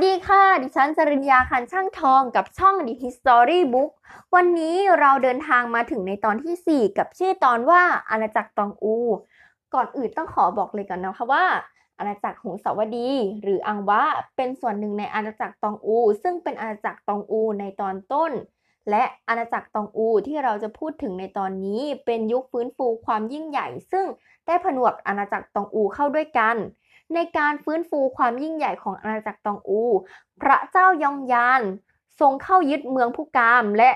สดีค่ะ ดิฉันจริญญาคันช่างทองกับช่อง The History Book วันนี้เราเดินทางมาถึงในตอนที่ 4 กับชื่อตอนว่าอาณาจักรตองอู ก่อนอื่นต้องขอบอกเลยกันนะคะว่า อาณาจักรหงสาวดี หรืออังวะเป็นส่วนหนึ่งในอาณาจักรตองอู ซึ่งเป็นอาณาจักรตองอูในตอนต้น และอาณาจักรตองอูที่เราจะพูดถึงในตอนนี้เป็นยุคฟื้นฟูความยิ่งใหญ่ ซึ่งได้ผนวกอาณาจักรตองอูเข้าด้วยกัน ในการฟื้นฟูความยิ่งใหญ่ของอาณาจักรตองอู พระเจ้ายองยานทรงเข้ายึดเมืองพุกามและ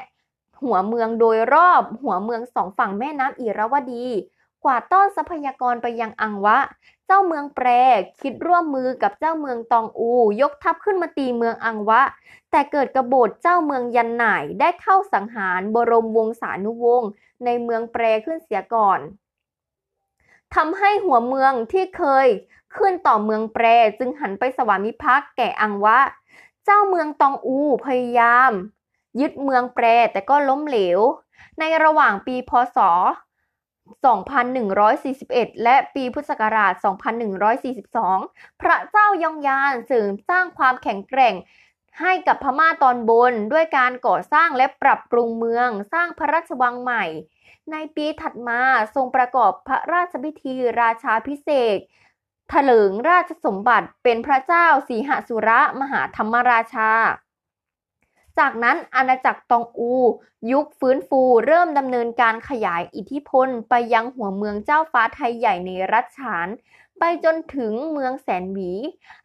หัวเมืองโดยรอบหัวเมืองสองฝั่งแม่น้ำอิระวดี กว่าต้อนทรัพยากรไปยังอังวะ เจ้าเมืองแปรคิดร่วมมือกับเจ้าเมืองตองอู ยกทัพขึ้นมาตีเมืองอังวะ แต่เกิดกบฏเจ้าเมืองยันหนได้เข้าสังหารบรมวงศานุวงศ์ในเมืองแปรขึ้นเสียก่อนทำให้หัวเมืองที่เคย ขึ้นต่อเมืองแปรจึงหันไปสวามิภักดิ์แก่อังวะ เจ้าเมืองตองอูพยายาม ยึดเมืองแปรแต่ก็ล้มเหลว ในระหว่างปีพศ 2141 และปีพุทธศักราช 2142 พระเจ้ายองยานเสริมสร้างความแข็งแกร่งให้กับพม่าตอนบนด้วยการก่อสร้างและปรับปรุงเมืองสร้างพระราชวังใหม่ ในปีถัดมาทรงประกอบพระราชพิธีราชาพิเศษ ถลิงราชสมบัติเป็นพระเจ้าสีหสุระมหาธรรมราชา จากนั้นอาณาจักรตองอู ยุคฟื้นฟูเริ่มดำเนินการขยายอิทธิพลไปยังหัวเมืองเจ้าฟ้าไทยใหญ่ในรัชฉานไปจนถึงเมืองแสนหวี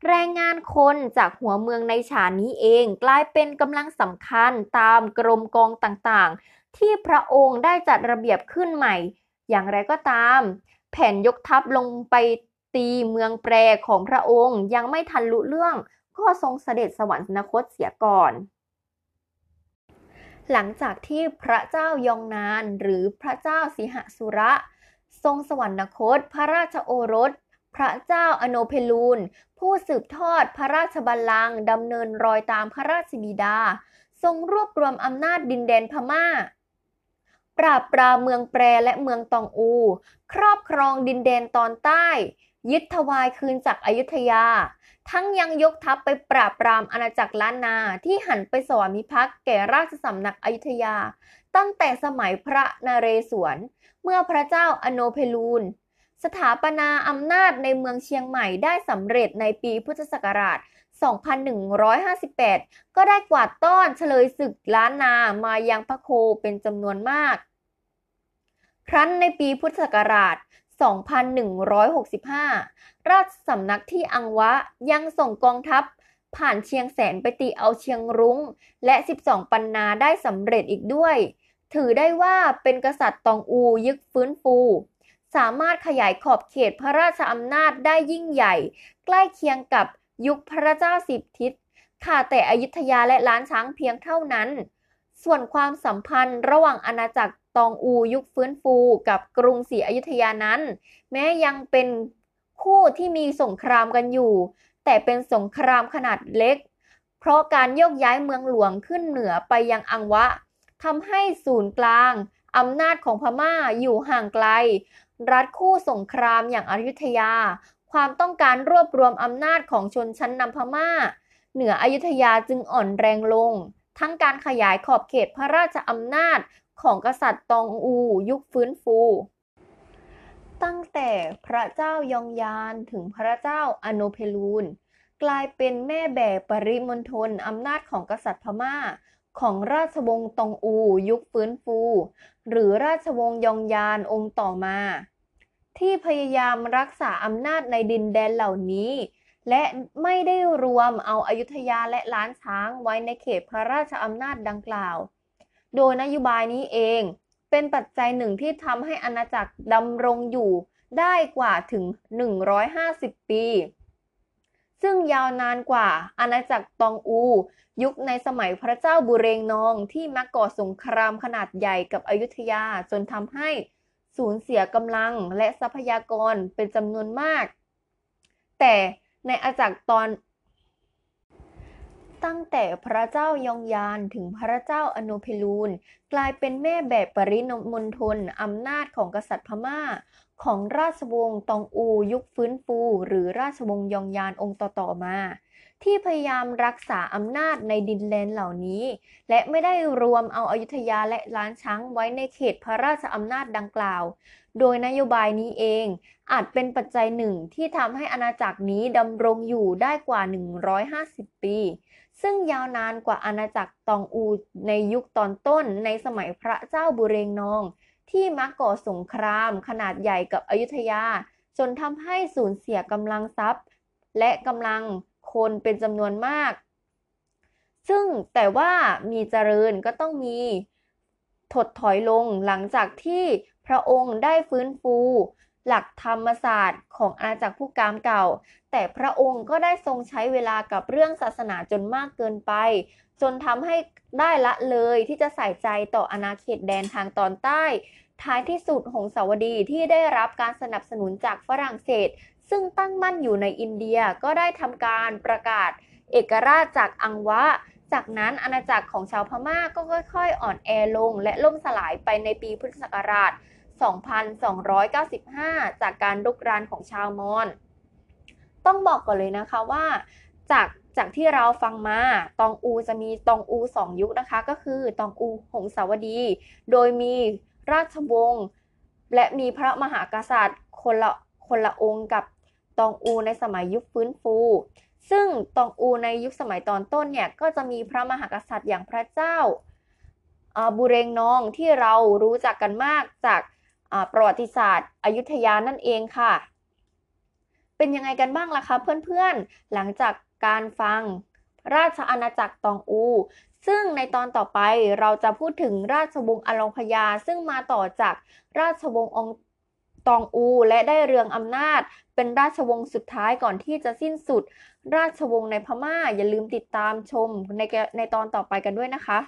แรงงานคนจากหัวเมืองในฉานนี้เองกลายเป็นกำลังสำคัญตามกรมกองต่างๆ ที่พระองค์ได้จัดระเบียบขึ้นใหม่ อย่างไรก็ตาม แผนยกทัพลงไป ตีเมืองแปรของพระองค์ยังไม่ทันรู้เรื่อง ก็ทรงเสด็จสวรรคตเสียก่อน หลังจากที่พระเจ้ายองนานหรือพระเจ้าสิหสุระ ทรงสวรรคตพระราชโอรส พระเจ้าอโนเพลูน ผู้สืบทอดพระราชบัลลังก์ดำเนินรอยตามพระราชบิดา ทรงรวบรวมอำนาจดินแดนพมา่าปราบปรามเมืองแปรและเมืองตองอู ครอบครองดินแดนตอนใต้ ยึดทวายคืนจากอายุทยา ทั้งยังยกทัพไปปราบปรามอาณาจักรล้านนาที่หันไปสวามิภักดิ์แก่ราชสำนักอยุธยา ตั้งแต่สมัยพระนเรศวร เมื่อพระเจ้าอโนเพลูนสถาปนาอำนาจในเมืองเชียงใหม่ได้สำเร็จในปีพุทธศักราช 2158 ก็ได้กวาดต้อนเฉลยศึกล้านนามายังพระโคเป็นจำนวนมาก ครั้นในปีพุทธศักราช 2165 ราชสำนักที่อังวะยังส่งกองทัพผ่านเชียงแสนไปตีเอาเชียงรุง้ง และ 12 ปันนาได้สำเร็จอีกด้วย ถือได้ว่าเป็นกษัตริย์ตองอูยึกฟื้นฟู สามารถขยายขอบเขตพระราชอำนาจได้ยิ่งใหญ่ ใกล้เคียงกับยุคพระเจ้าสิบทิศขาแต่อยุธยาและล้านช้างเพียงเท่านั้น ส่วนความสัมพันธ์ระหว่างอาณาจักร ตองอูยุคฟื้นฟูกับกรุงศรีอยุธยานั้น แม้ยังเป็นคู่ที่มีสงครามกันอยู่ แต่เป็นสงครามขนาดเล็ก เพราะการโยกย้ายเมืองหลวงขึ้นเหนือไปยังอังวะทำให้ศูนย์กลางอำนาจของพม่าอยู่ห่างไกล รัฐคู่สงครามอย่างอยุธยา ความต้องการรวบรวมอำนาจของชนชั้นนำพม่า เหนืออยุธยาจึงอ่อนแรงลง ทั้งการขยายขอบเขตพระราชอำนาจของกษัตริย์ตองอู ยุคฟื้นฟู ตั้งแต่พระเจ้ายองยานถึงพระเจ้าอโนเพลูน กลายเป็นแม่แบบปริมณฑลอำนาจของกษัตริย์พม่า ของราชวงศ์ตองอู ยุคฟื้นฟู หรือราชวงศ์ยองยานองค์ต่อมา ที่พยายามรักษาอำนาจในดินแดนเหล่านี้ และไม่ได้รวมเอาอายุทยาและล้านช้างไว้ในเขตพระราชอำนาจดังกล่าว โดยนโยบายนี้เองเป็นปัจจัยหนึ่งที่ทำให้อาณาจักรดำรงอยู่ได้กว่าถึง 150 ปี ซึ่งยาวนานกว่าอาณาจักรตองอู ยุคในสมัยพระเจ้าบุเรงนองที่มาก่อสงครามขนาดใหญ่กับอยุธยาจนทำให้สูญเสียกำลังและทรัพยากรเป็นจำนวนมาก แต่ ในอาจาจักตอน ตั้งแต่พระเจ้ายองยานถึงพระเจ้าอโนเพลูน กลายเป็นแม่แบบปรินมณฑลอำนาจของกษัตริย์พม่า ของราชวงศ์ตองอูยุคฟื้นฟู หรือราชวงศ์ยองยานองค์ต่อๆมา ที่พยายามรักษาอำนาจในดินแดนเหล่านี้ และไม่ได้รวมเอาอายุธยาและล้านช้างไว้ในเขตพระราชอำนาจดังกล่าว โดยนโยบายนี้เอง อาจเป็นปัจจัยหนึ่งที่ทำให้อาณาจักรนี้ดำรงอยู่ได้กว่า 150 ปี ซึ่งยาวนานกว่าอาณาจักรตองอูในยุคตอนต้นในสมัยพระเจ้าบุเรงนอง ที่มักก่อสงครามขนาดใหญ่กับอยุธยา จนทำให้สูญเสียกำลังทรัพย์ และกำลังคนเป็นจำนวนมาก ซึ่งแต่ว่ามีเจริญก็ต้องมีถดถอยลงหลังจากที่พระองค์ได้ฟื้นฟู หลักธรรมศาสตร์ของอาณาจักรผู้กามเก่า แต่พระองค์ก็ได้ทรงใช้เวลากับเรื่องศาสนาจนมากเกินไป จนทำให้ได้ละเลยที่จะใส่ใจต่ออาณาเขตแดนทางตอนใต้ ท้ายที่สุดหงสาวดีที่ได้รับการสนับสนุนจากฝรั่งเศส ซึ่งตั้งมั่นอยู่ในอินเดียก็ได้ทำการประกาศ เอกราชจากอังวะ จากนั้นอาณาจักรของชาวพม่าก็ค่อยๆ อ่อนแอลง และล่มสลายไปในปีพุทธศักราช 2295 จากการรุกรานของชาวมอญต้องบอกก่อนเลยนะคะว่าจาก จากที่เราฟังมาตองอูจะมีตองอูสองยุคนะคะ ก็คือตองอูหงสาวดี โดยมีราชวงศ์และมีพระมหากษัตริย์คนละคนละองค์กับตองอูในสมัยยุคฟื้นฟู ซึ่งตองอูในยุคสมัยตอนต้นเนี่ยก็จะมีพระมหากษัตริย์อย่างพระเจ้าบุเรงนองที่เรารู้จักกันมากจากประวัติศาสตร์อยุธยานั่นเองค่ะ เป็นยังไงกันบ้างล่ะคะเพื่อนๆ หลังจาก การฟัง ราชอาณาจักรตองอู ซึ่งในตอนต่อไปเราจะพูดถึงราชวงศ์อลองพยา ซึ่งมาต่อจากราชวงศ์องตองอู และได้เรืองอำนาจ เป็นราชวงศ์สุดท้ายก่อนที่จะสิ้นสุด ราชวงศ์ในพม่าอย่าลืมติดตามชมในในตอนต่อไปกันด้วยนะคะ